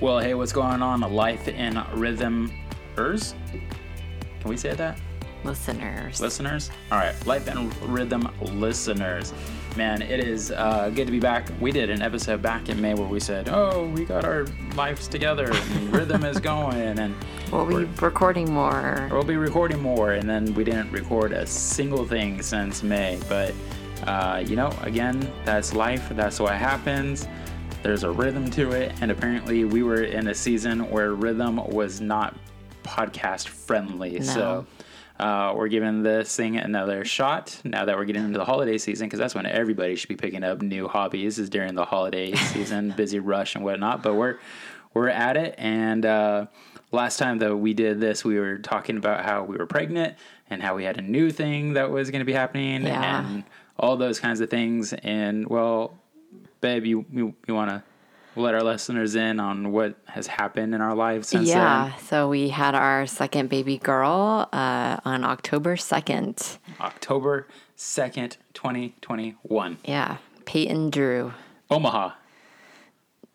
Well, hey, what's going on? Life in Rhythmers? Can we say that? Listeners. Listeners? All right, Life in Rhythm listeners. Man, it is uh, good to be back. We did an episode back in May where we said, oh, we got our lives together and rhythm is going. And We'll be recording more. we'll be recording more. And then we didn't record a single thing since May. But, uh, you know, again, that's life. That's what happens. There's a rhythm to it. And apparently, we were in a season where rhythm was not podcast friendly. So. Uh, we're giving this thing another shot now that we're getting into the holiday season because that's when everybody should be picking up new hobbies is during the holiday season, busy rush and whatnot. But we're we're at it, and uh, last time that we did this, we were talking about how we were pregnant and how we had a new thing that was going to be happening Yeah. and all those kinds of things. And well, babe, you you, you want to let our listeners in on what has happened in our lives since yeah. then? So we had our second baby girl uh, on October 2nd. October second, twenty twenty one. Yeah. Peyton Drew. Omaha.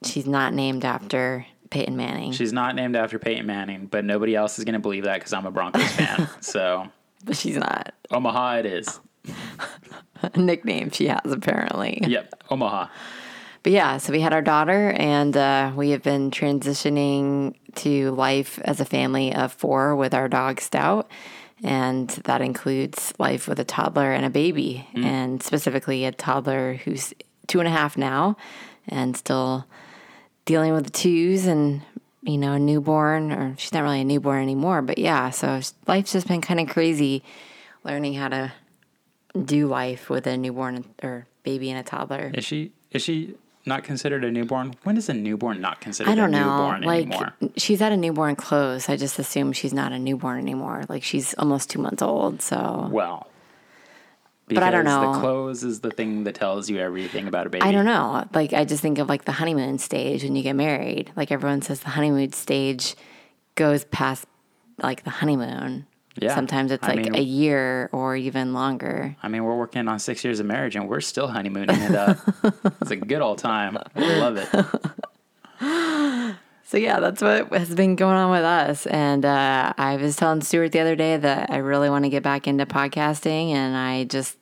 She's not named after Peyton Manning, She's not named after Peyton Manning, but nobody else is going to believe that because I'm a Broncos fan. So but she's not. Omaha it is. Nickname she has, apparently. Yep, Omaha. But yeah, so we had our daughter, and uh, we have been transitioning to life as a family of four with our dog Stout. And that includes life with a toddler and a baby, and specifically a toddler who's two and a half now and still dealing with the twos and, you know, a newborn, or she's not really a newborn anymore. But yeah, so life's just been kind of crazy learning how to do life with a newborn or baby and a toddler. Is she is she not considered a newborn? When is a newborn not considered I don't a know. newborn Like anymore? she's at a newborn clothes. I just assume she's not a newborn anymore. Like she's almost two months old. So Well, But I don't know. The clothes is the thing that tells you everything about a baby. I don't know. Like I just think of like the honeymoon stage when you get married. Like everyone says the honeymoon stage goes past like the honeymoon. Yeah. Sometimes it's I like mean- a year or even longer. I mean, we're working on six years of marriage and we're still honeymooning it up. it's a good old time. I love it. So yeah, that's what has been going on with us. And uh, I was telling Stuart the other day that I really want to get back into podcasting, and I just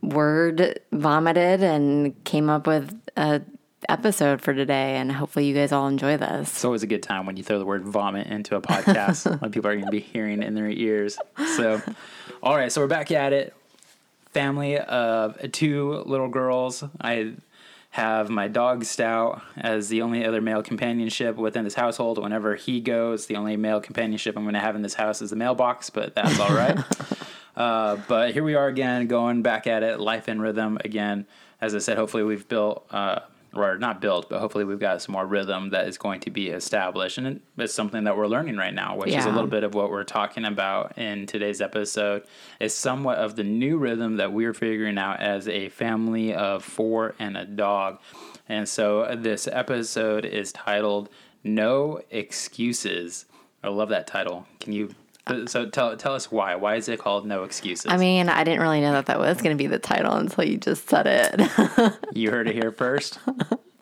word vomited and came up with a episode for today. And hopefully, you guys all enjoy this. It's always a good time when you throw the word vomit into a podcast when people are going to be hearing in their ears. So, all right, so we're back at it. Family of two little girls. I have my dog Stout as the only other male companionship within this household. Whenever he goes, the only male companionship I'm going to have in this house is the mailbox, but that's all right. Uh, but here we are again, going back at it, life in rhythm again. As I said, hopefully we've built, uh, or not built, but hopefully we've got some more rhythm that is going to be established. And it's something that we're learning right now, which is a little bit of what we're talking about in today's episode. Is somewhat of the new rhythm that we're figuring out as a family of four and a dog. And so this episode is titled No Excuses. I love that title. Can you? So tell tell us why. Why is it called No Excuses? I mean, I didn't really know that that was going to be the title until you just said it. you heard it here first.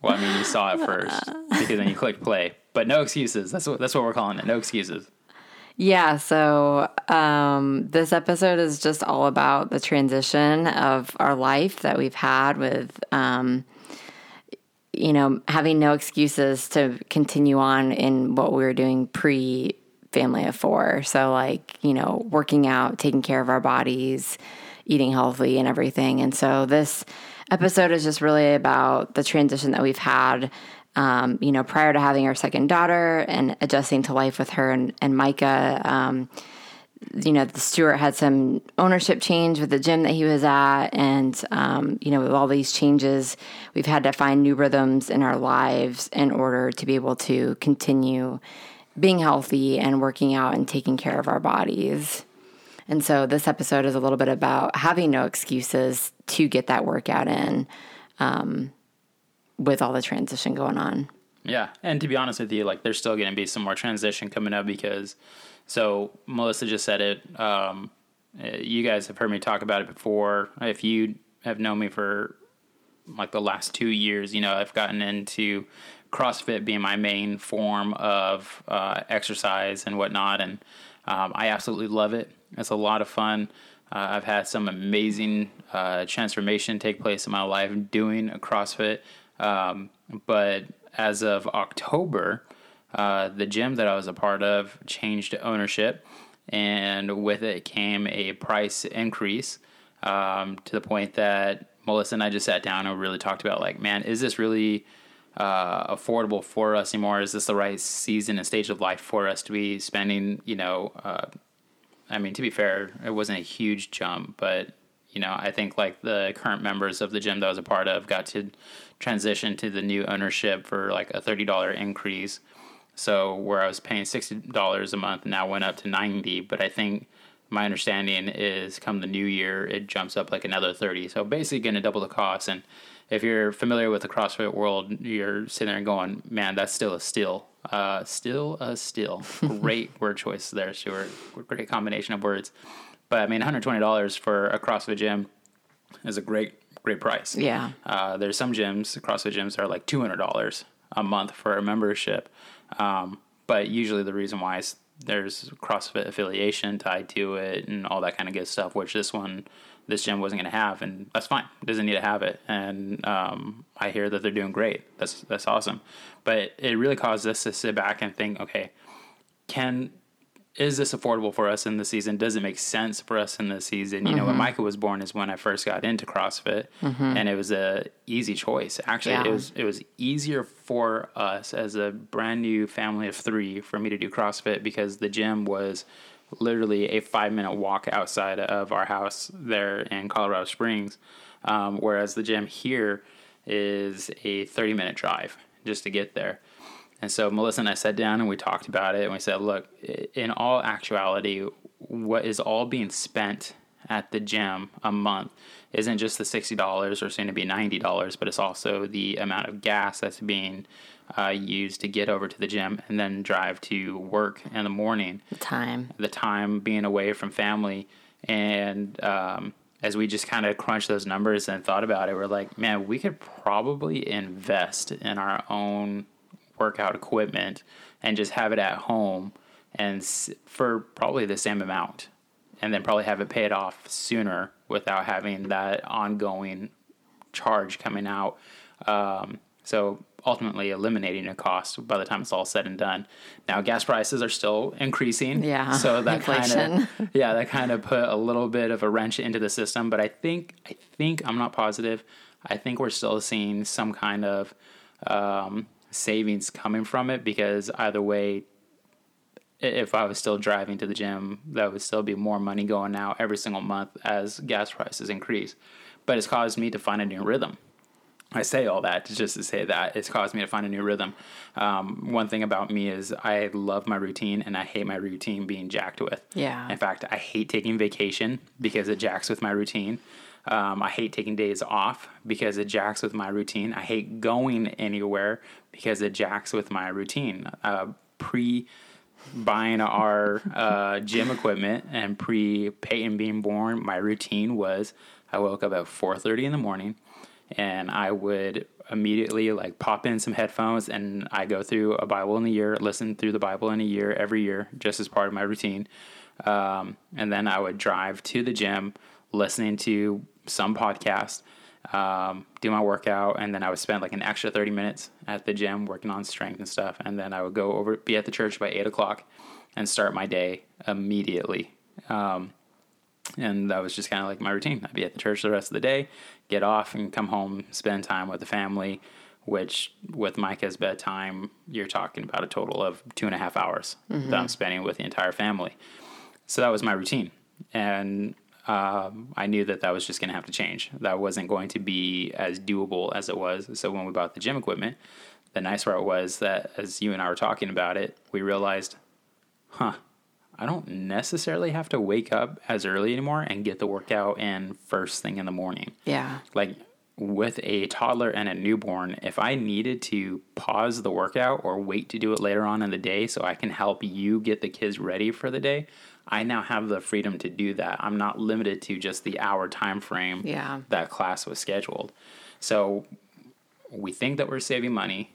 Well, I mean, you saw it first because then you clicked play. But no excuses. That's what that's what we're calling it. No excuses. Yeah, so um, this episode is just all about the transition of our life that we've had with, um, you know, having no excuses to continue on in what we were doing pre family of four. So, like, you know, working out, taking care of our bodies, eating healthy, and everything. And so, this episode is just really about the transition that we've had um, you know, prior to having our second daughter and adjusting to life with her and, and Micah, um, you know, the Stuart had some ownership change with the gym that he was at. And, um, you know, with all these changes, we've had to find new rhythms in our lives in order to be able to continue being healthy and working out and taking care of our bodies. And so this episode is a little bit about having no excuses to get that workout in. Um, with all the transition going on. Yeah, and to be honest with you, like there's still going to be some more transition coming up because, so Melissa just said it. Um, uh, you guys have heard me talk about it before. If you have known me for like the last two years. You know, I've gotten into CrossFit being my main form of uh, exercise and whatnot, and um, I absolutely love it. It's a lot of fun. Uh, I've had some amazing uh, transformation take place in my life doing a CrossFit. Um, but as of October, uh, the gym that I was a part of changed ownership, and with it came a price increase um, to the point that Melissa and I just sat down and really talked about like, man, is this really uh, affordable for us anymore? Is this the right season and stage of life for us to be spending? You know, uh, I mean, to be fair, it wasn't a huge jump, but you know, I think like the current members of the gym that I was a part of got to transition to the new ownership for like a thirty dollar increase. So where I was paying sixty dollars a month now went up to ninety, but I think my understanding is come the new year it jumps up like another 30 so basically going to double the cost. And if you're familiar with the crossfit world you're sitting there and going man that's still a steal. Uh, still a steal. Great word choice there stuart. Great combination of words. But i mean $120 for a crossfit gym is a great great price. Yeah. uh, there's some gyms crossfit gyms are like $200 a month for a membership. Um, but usually the reason why is there's CrossFit affiliation tied to it and all that kind of good stuff, which this one, this gym wasn't going to have, and that's fine. It doesn't need to have it, and um, I hear that they're doing great. That's that's awesome, but it really caused us to sit back and think, okay, can is this affordable for us in the season? Does it make sense for us in the season? You know, when Micah was born is when I first got into CrossFit, and it was a easy choice. Actually, Yeah. it was it was easier for us as a brand new family of three for me to do CrossFit because the gym was literally a five minute walk outside of our house there in Colorado Springs, um, whereas the gym here is a thirty minute drive just to get there. And so Melissa and I sat down and we talked about it and we said, look, in all actuality, what is all being spent at the gym a month isn't just the $60 or soon to be $90, but it's also the amount of gas that's being uh, used to get over to the gym and then drive to work in the morning The Time. the time being away from family and um, as we just kind of crunched those numbers and thought about it we're like man we could probably invest in our own workout equipment and just have it at home and s- for probably the same amount and then probably have it paid off sooner without having that ongoing charge coming out. Um, so ultimately eliminating a cost by the time it's all said and done. Now gas prices are still increasing. Yeah, So that kind of yeah, that kind of put a little bit of a wrench into the system. But I think I think I'm not positive. I think we're still seeing some kind of um, savings coming from it because either way, if I was still driving to the gym, that would still be more money going out every single month as gas prices increase. But it's caused me to find a new rhythm. I say all that just to say that it's caused me to find a new rhythm. Um, one thing about me is I love my routine and I hate my routine being jacked with. Yeah. In fact, I hate taking vacation because it jacks with my routine. Um, I hate taking days off because it jacks with my routine. I hate going anywhere because it jacks with my routine. Uh, pre buying our uh, gym equipment and pre Peyton being born, my routine was I woke up at 4:30 in the morning and I would immediately like pop in some headphones and I go through a Bible in a year, listen through the Bible in a year every year, just as part of my routine. Um, and then I would drive to the gym, listening to some podcast, um, do my workout, and then I would spend like an extra 30 minutes at the gym working on strength and stuff. And then I would go over, be at the church by eight o'clock and start my day immediately. Um, and that was just kind of like my routine. I'd be at the church the rest of the day, get off, and come home, spend time with the family. Which, with Micah's bedtime, you're talking about a total of two and a half hours that I'm spending with the entire family. So that was my routine, and um, I knew that that was just going to have to change. That wasn't going to be as doable as it was. So when we bought the gym equipment, the nice part was that as you and I were talking about it, we realized, huh, I don't necessarily have to wake up as early anymore and get the workout in first thing in the morning. Yeah. Like with a toddler and a newborn, if I needed to pause the workout or wait to do it later on in the day so I can help you get the kids ready for the day, I now have the freedom to do that. I'm not limited to just the hour time frame Yeah. that class was scheduled. So we think that we're saving money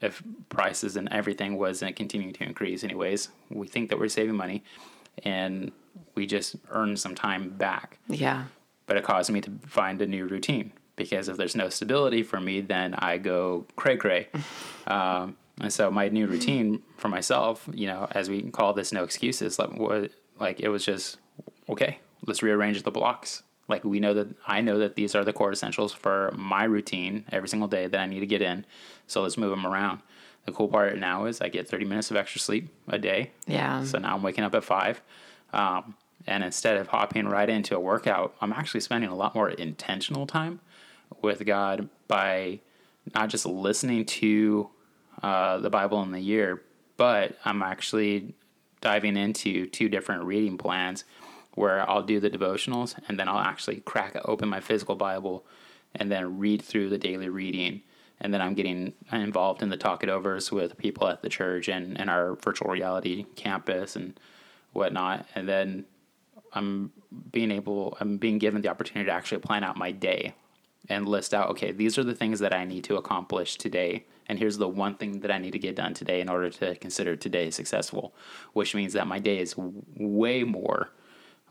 if prices and everything wasn't continuing to increase anyways. We think that we're saving money and we just earn some time back. Yeah. But it caused me to find a new routine because if there's no stability for me, then I go cray cray. um, and so my new routine for myself, you know, as we call this no excuses, like, what, like it was just, okay, let's rearrange the blocks. Like we know that I know that these are the core essentials for my routine every single day that I need to get in. So let's move them around. The cool part now is I get 30 minutes of extra sleep a day. Yeah. So now I'm waking up at five. Um, and instead of hopping right into a workout, I'm actually spending a lot more intentional time with God by not just listening to uh, the Bible in the year, but I'm actually diving into two different reading plans where I'll do the devotionals and then I'll actually crack open my physical Bible and then read through the daily reading. And then I'm getting involved in the talk it overs with people at the church and, and our virtual reality campus and whatnot. And then I'm being able, I'm being given the opportunity to actually plan out my day and list out, okay, these are the things that I need to accomplish today. And here's the one thing that I need to get done today in order to consider today successful, which means that my day is way more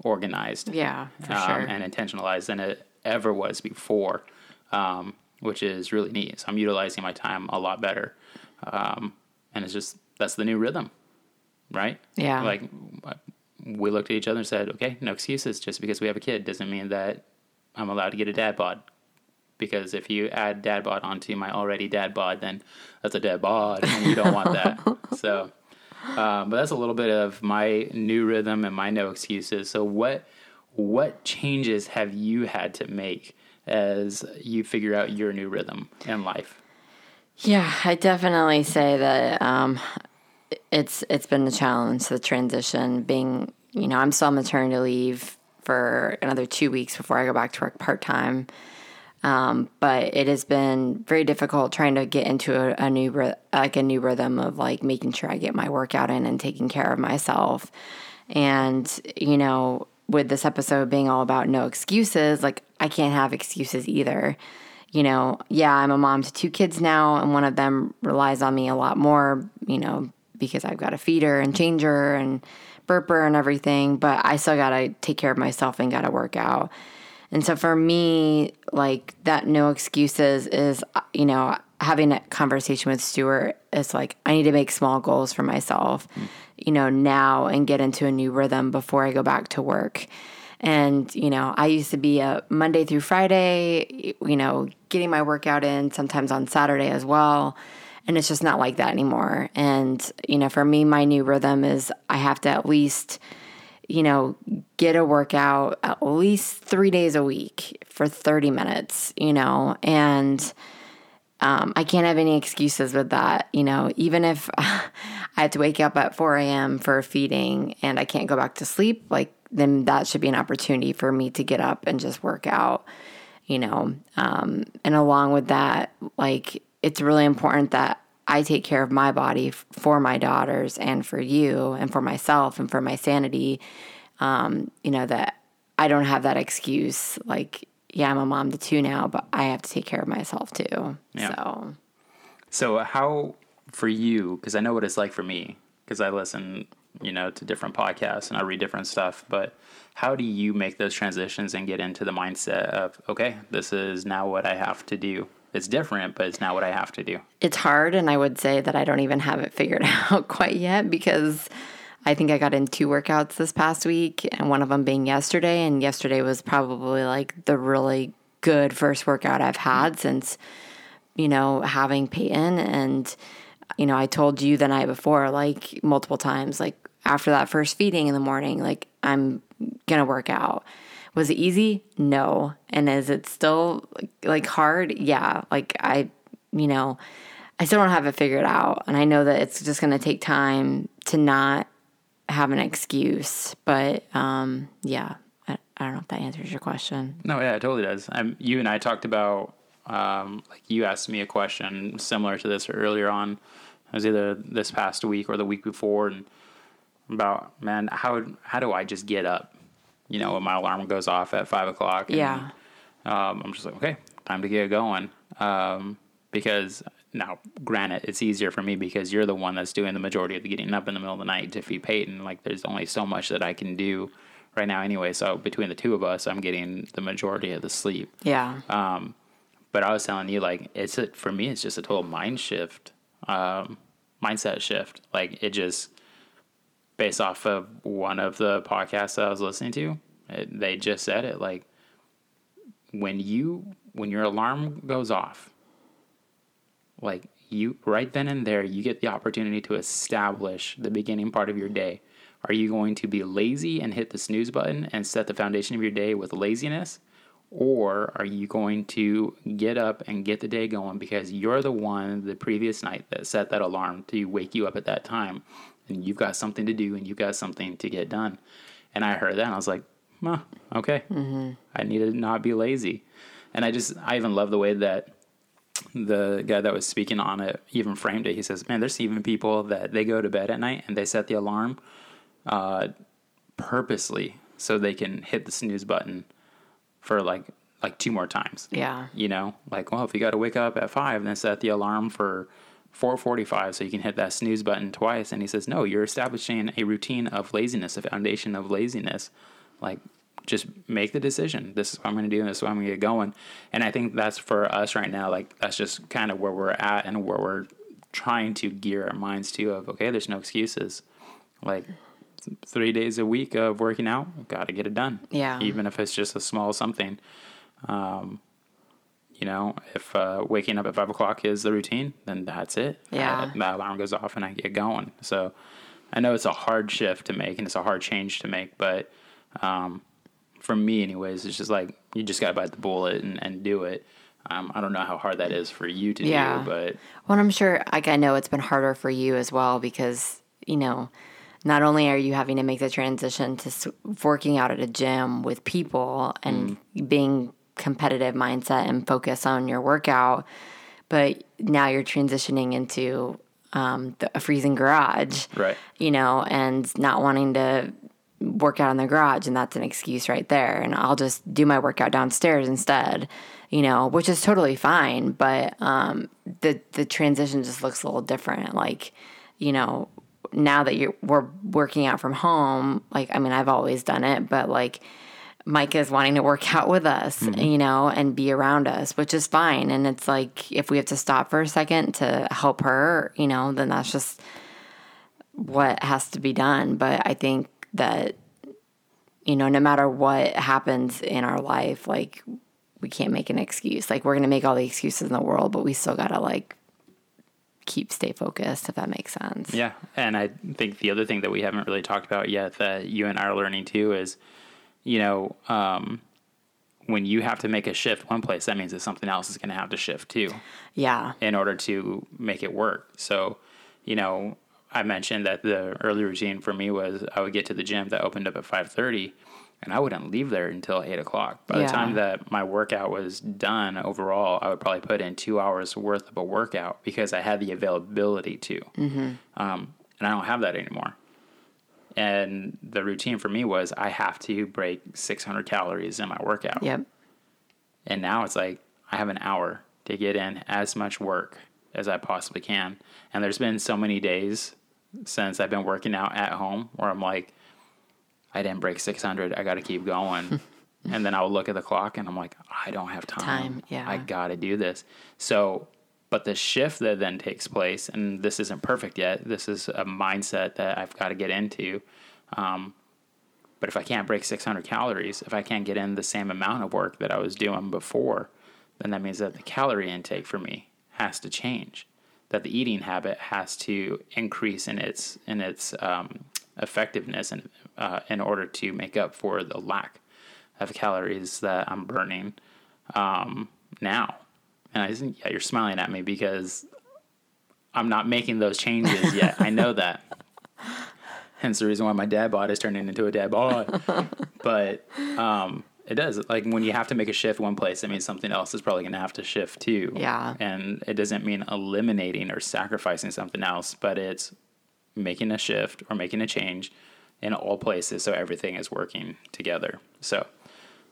organized. Yeah, for um, sure. And intentionalized than it ever was before, um, which is really neat. So I'm utilizing my time a lot better. Um, and it's just, that's the new rhythm, right? Yeah. Like we looked at each other and said, okay, no excuses. Just because we have a kid doesn't mean that I'm allowed to get a dad bod. Because if you add dad bod onto my already dad bod, then that's a dad bod, and you don't want that. So, um, but that's a little bit of my new rhythm and my no excuses. So, what what changes have you had to make as you figure out your new rhythm in life? Yeah, I definitely say that um, it's it's been a challenge the transition. Being you know I'm still on maternity leave for another two weeks before I go back to work part time. Um, but it has been very difficult trying to get into a, a new like a new rhythm of like making sure I get my workout in and taking care of myself. And you know, with this episode being all about no excuses, like I can't have excuses either. You know, yeah, I'm a mom to two kids now, and one of them relies on me a lot more. You know, because I've got to feed her and change her and burper and everything, but I still got to take care of myself and got to work out. And so for me, like that no excuses is, you know, having a conversation with Stuart is like, I need to make small goals for myself, mm. you know, now and get into a new rhythm before I go back to work. And, you know, I used to be a Monday through Friday, you know, getting my workout in sometimes on Saturday as well. And it's just not like that anymore. And, you know, for me, my new rhythm is I have to at least, you know, get a workout at least three days a week for 30 minutes, you know, and um, I can't have any excuses with that, you know, even if I had to wake up at 4 a.m. for feeding and I can't go back to sleep, like, then that should be an opportunity for me to get up and just work out, you know. Um, and along with that, like, it's really important that I take care of my body for my daughters and for you and for myself and for my sanity. Um, you know, that I don't have that excuse. Like, yeah, I'm a mom to two now, but I have to take care of myself too. Yeah. So, so how for you? Because I know what it's like for me. Because I listen, you know, to different podcasts and I read different stuff. But how do you make those transitions and get into the mindset of, okay, this is now what I have to do? It's different, but it's not what I have to do. It's hard, and I would say that I don't even have it figured out quite yet because I think I got in two workouts this past week, and one of them being yesterday. And yesterday was probably like the really good first workout I've had since, you know, having Peyton. And, you know, I told you the night before, like multiple times, like after that first feeding in the morning, like I'm going to work out. Was it easy? No. And is it still like hard? Yeah. Like I, you know, I still don't have it figured out. And I know that it's just going to take time to not have an excuse. But um, yeah, I, I, don't know if that answers your question. No, yeah, it totally does. I'm, you and I talked about, um, like, you asked me a question similar to this earlier on. It was either this past week or the week before. And about, man, how, how do I just get up? You know, when my alarm goes off at five o'clock. And, yeah. um, I'm just like, okay, time to get going. Um, because now, granted, it's easier for me because you're the one that's doing the majority of the getting up in the middle of the night to feed Peyton. Like, there's only so much that I can do right now anyway. So between the two of us, I'm getting the majority of the sleep. Yeah. Um, but I was telling you, like, it's a, for me, it's just a total mind shift, um, mindset shift. Like, it just based off of one of the podcasts that I was listening to, it, they just said it. Like, when you when your alarm goes off, like you right then and there, you get the opportunity to establish the beginning part of your day. Are you going to be lazy and hit the snooze button and set the foundation of your day with laziness? Or are you going to get up and get the day going because you're the one the previous night that set that alarm to wake you up at that time and you've got something to do and you've got something to get done? And I heard that and I was like, huh, okay. Mm-hmm. I need to not be lazy. And I just, I even love the way that the guy that was speaking on it even framed it. He says, man, there's even people that they go to bed at night and they set the alarm uh, purposely so they can hit the snooze button for like like two more times. Yeah. You know, like well, if you got to wake up at five, then set the alarm for four forty-five so you can hit that snooze button twice. And he says, no, you're establishing a routine of laziness, a foundation of laziness. Like, just make the decision. This is what I'm going to do. And this is what I'm going to get going. And I think that's for us right now. Like, that's just kind of where we're at and where we're trying to gear our minds to. Of okay, there's no excuses. Like three days a week of working out, got to get it done. Yeah. Even if it's just a small something. Um, you know, if uh, waking up at five o'clock is the routine, then that's it. Yeah. That alarm goes off and I get going. So I know it's a hard shift to make and it's a hard change to make, but um, for me, anyways, it's just like you just got to bite the bullet and, and do it. Um, I don't know how hard that is for you to Yeah. do, but Well, I'm sure, like, I know it's been harder for you as well because, you know, not only are you having to make the transition to working out at a gym with people and being competitive mindset and focus on your workout, but now you're transitioning into um, the, a freezing garage, Right. You know, and not wanting to work out in the garage, and that's an excuse right there. And I'll just do my workout downstairs instead, you know, which is totally fine. But um, the the transition just looks a little different. Like, you know, now that you're we're working out from home, like I mean, I've always done it, but like Mike is wanting to work out with us, mm-hmm. you know, and be around us, which is fine. And it's like if we have to stop for a second to help her, you know, then that's just what has to be done. But I think that, you know, no matter what happens in our life, like we can't make an excuse. Like we're going to make all the excuses in the world, but we still got to like keep stay focused, if that makes sense. Yeah, and I think the other thing that we haven't really talked about yet that you and I are learning too is, you know, um, when you have to make a shift one place, that means that something else is going to have to shift too Yeah. in order to make it work. So, you know, I mentioned that the early routine for me was I would get to the gym that opened up at five thirty, and I wouldn't leave there until eight o'clock. By Yeah. the time that my workout was done overall, I would probably put in two hours worth of a workout because I had the availability to. Mm-hmm. Um, and I don't have that anymore. And the routine for me was I have to break 600 calories in my workout. Yep. And now it's like I have an hour to get in as much work as I possibly can. And there's been so many days since I've been working out at home where I'm like, I didn't break 600. I got to keep going. and then I'll look at the clock and I'm like, I don't have time. Time, yeah. I got to do this. So, but the shift that then takes place, and this isn't perfect yet, this is a mindset that I've got to get into. Um, but if I can't break 600 calories, if I can't get in the same amount of work that I was doing before, then that means that the calorie intake for me has to change. That the eating habit has to increase in its in its um, effectiveness and uh, in order to make up for the lack of calories that I'm burning um, now. And I think yeah, you're smiling at me because I'm not making those changes yet. I know that. Hence the reason why my dad bod is turning into a dad bod. but um, it does. Like when you have to make a shift one place, that means something else is probably going to have to shift too. Yeah. And it doesn't mean eliminating or sacrificing something else, but it's making a shift or making a change in all places so everything is working together. So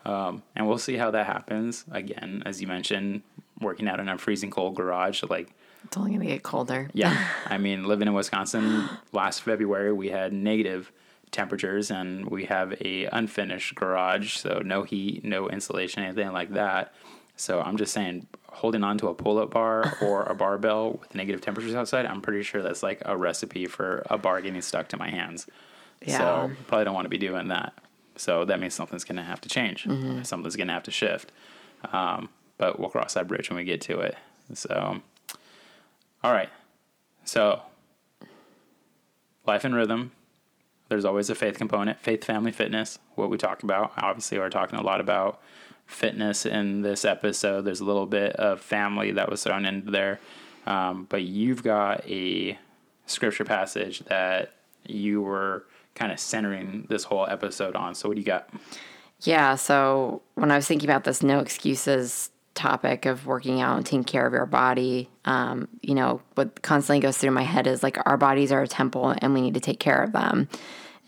Um, and we'll see how that happens. Again, as you mentioned, working out in a freezing cold garage, like It's only going to get colder. yeah, I mean, living in Wisconsin last February, we had negative temperatures, and we have a unfinished garage, so no heat, no insulation, anything like that. So I'm just saying, holding on to a pull-up bar or a barbell with negative temperatures outside, I'm pretty sure that's like a recipe for a bar getting stuck to my hands. Yeah. So probably don't want to be doing that. So that means something's going to have to change. Something's going to have to shift. Um, but we'll cross that bridge when we get to it. So, all right. So, life and rhythm. There's always a faith component, faith, family, fitness. What we talked about. Obviously, we're talking a lot about fitness in this episode. There's a little bit of family that was thrown into there. Um, but you've got a scripture passage that you were kind of centering this whole episode on. So, what do you got? Yeah. So when I was thinking about this no excuses topic of working out and taking care of your body, um, you know, what constantly goes through my head is like our bodies are a temple and we need to take care of them.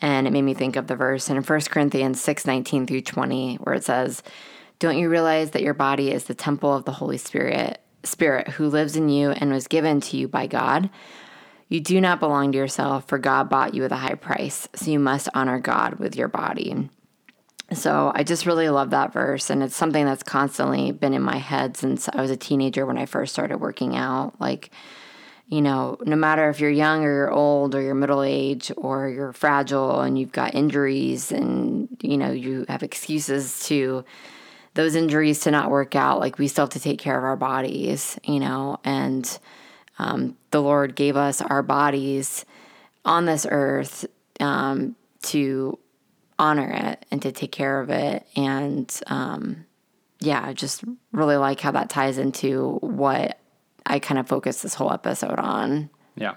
And it made me think of the verse in 1 Corinthians 6 19 through 20, where it says, Don't you realize that your body is the temple of the Holy Spirit, Spirit who lives in you and was given to you by God? You do not belong to yourself, for God bought you with a high price. So you must honor God with your body. So I just really love that verse. And it's something that's constantly been in my head since I was a teenager when I first started working out. Like, you know, no matter if you're young or you're old or you're middle age or you're fragile and you've got injuries and, you know, you have excuses to those injuries to not work out, like we still have to take care of our bodies, you know, and um, the Lord gave us our bodies on this earth um, to honor it and to take care of it. And um, yeah, I just really like how that ties into what I kind of focus this whole episode on. Yeah.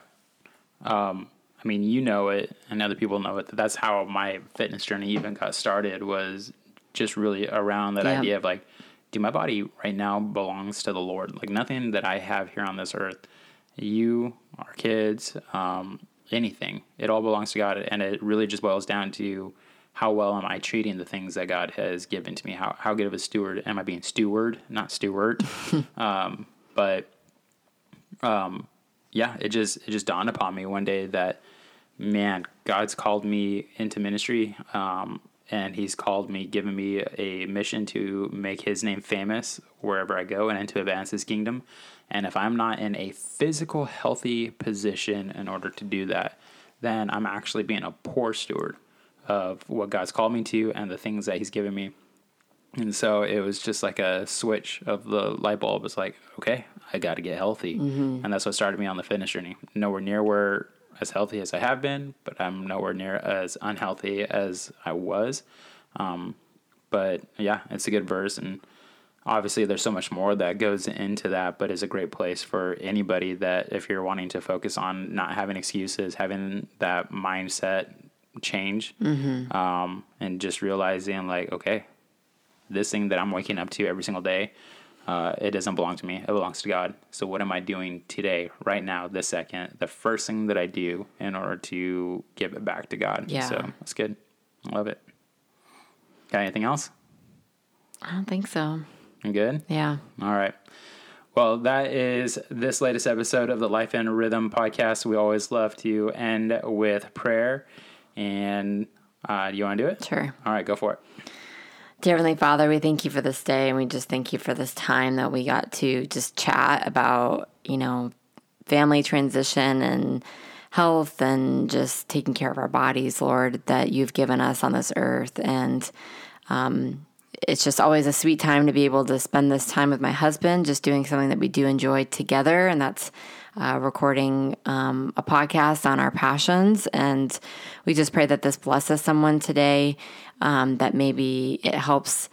Um, I mean, you know it, and other people know it. That that's how my fitness journey even got started. Was just really around that Yeah. idea of like, do my body right now belongs to the Lord? Like nothing that I have here on this earth, you, our kids, um, anything, it all belongs to God, and it really just boils down to how well am I treating the things that God has given to me? How how good of a steward am I being steward, not steward? um, but yeah, it just it just dawned upon me one day that man, God's called me into ministry, um, and He's called me, given me a mission to make His name famous wherever I go, and to advance His kingdom. And if I'm not in a physical, healthy position in order to do that, then I'm actually being a poor steward of what God's called me to and the things that He's given me. And so it was just like a switch of the light bulb. It's like, okay, I got to get healthy. And that's what started me on the fitness journey. Nowhere near where as healthy as I have been, but I'm nowhere near as unhealthy as I was. Um, but yeah, it's a good verse. And obviously, there's so much more that goes into that, but it's a great place for anybody that if you're wanting to focus on not having excuses, having that mindset change, um, and just realizing, like, okay, this thing that I'm waking up to every single day, uh, it doesn't belong to me. It belongs to God. So what am I doing today, right now, this second? The first thing that I do in order to give it back to God. Yeah. So that's good. I love it. Got anything else? I don't think so. You good? Yeah. All right. Well, that is this latest episode of the Life and Rhythm podcast. We always love to end with prayer. And uh, do you want to do it? Sure. All right, go for it. Dear Heavenly Father, we thank you for this day and we just thank you for this time that we got to just chat about, you know, family transition and health and just taking care of our bodies, Lord, that you've given us on this earth. And um, it's just always a sweet time to be able to spend this time with my husband, just doing something that we do enjoy together. And that's uh, recording um, a podcast on our passions. And we just pray that this blesses someone today, um, that maybe it helps,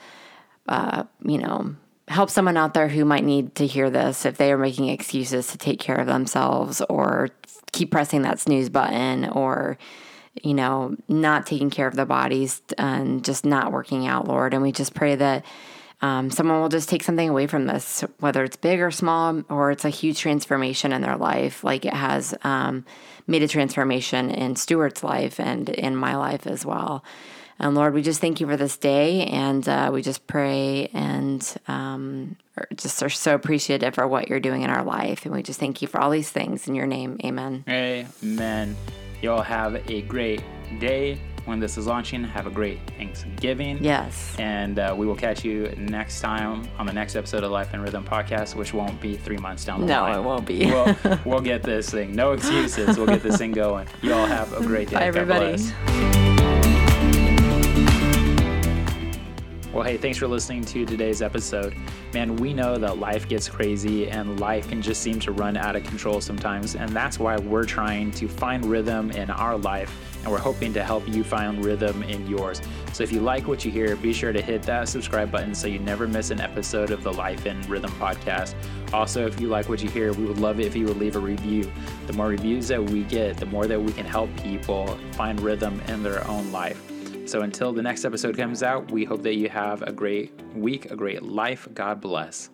uh, you know, help someone out there who might need to hear this if they are making excuses to take care of themselves or keep pressing that snooze button or you know, not taking care of their bodies and just not working out, Lord. And we just pray that um, someone will just take something away from this, whether it's big or small, or it's a huge transformation in their life, like it has um, made a transformation in Stuart's life and in my life as well. And Lord, we just thank you for this day, and uh, we just pray and um, just are so appreciative for what you're doing in our life. And we just thank you for all these things in your name. Amen. Amen. Y'all have a great day when this is launching. Have a great Thanksgiving. Yes. And uh, we will catch you next time on the next episode of Life in Rhythm podcast, which won't be three months down the no, line. No, it won't be. we'll, we'll get this thing. No excuses. We'll get this thing going. You all have a great day. Bye, everybody. Well, hey, thanks for listening to today's episode. Man, we know that life gets crazy and life can just seem to run out of control sometimes, and that's why we're trying to find rhythm in our life, and we're hoping to help you find rhythm in yours. So if you like what you hear, be sure to hit that subscribe button so you never miss an episode of the Life in Rhythm podcast. Also, if you like what you hear, we would love it if you would leave a review. The more reviews that we get, the more that we can help people find rhythm in their own life. So until the next episode comes out, we hope that you have a great week, a great life. God bless.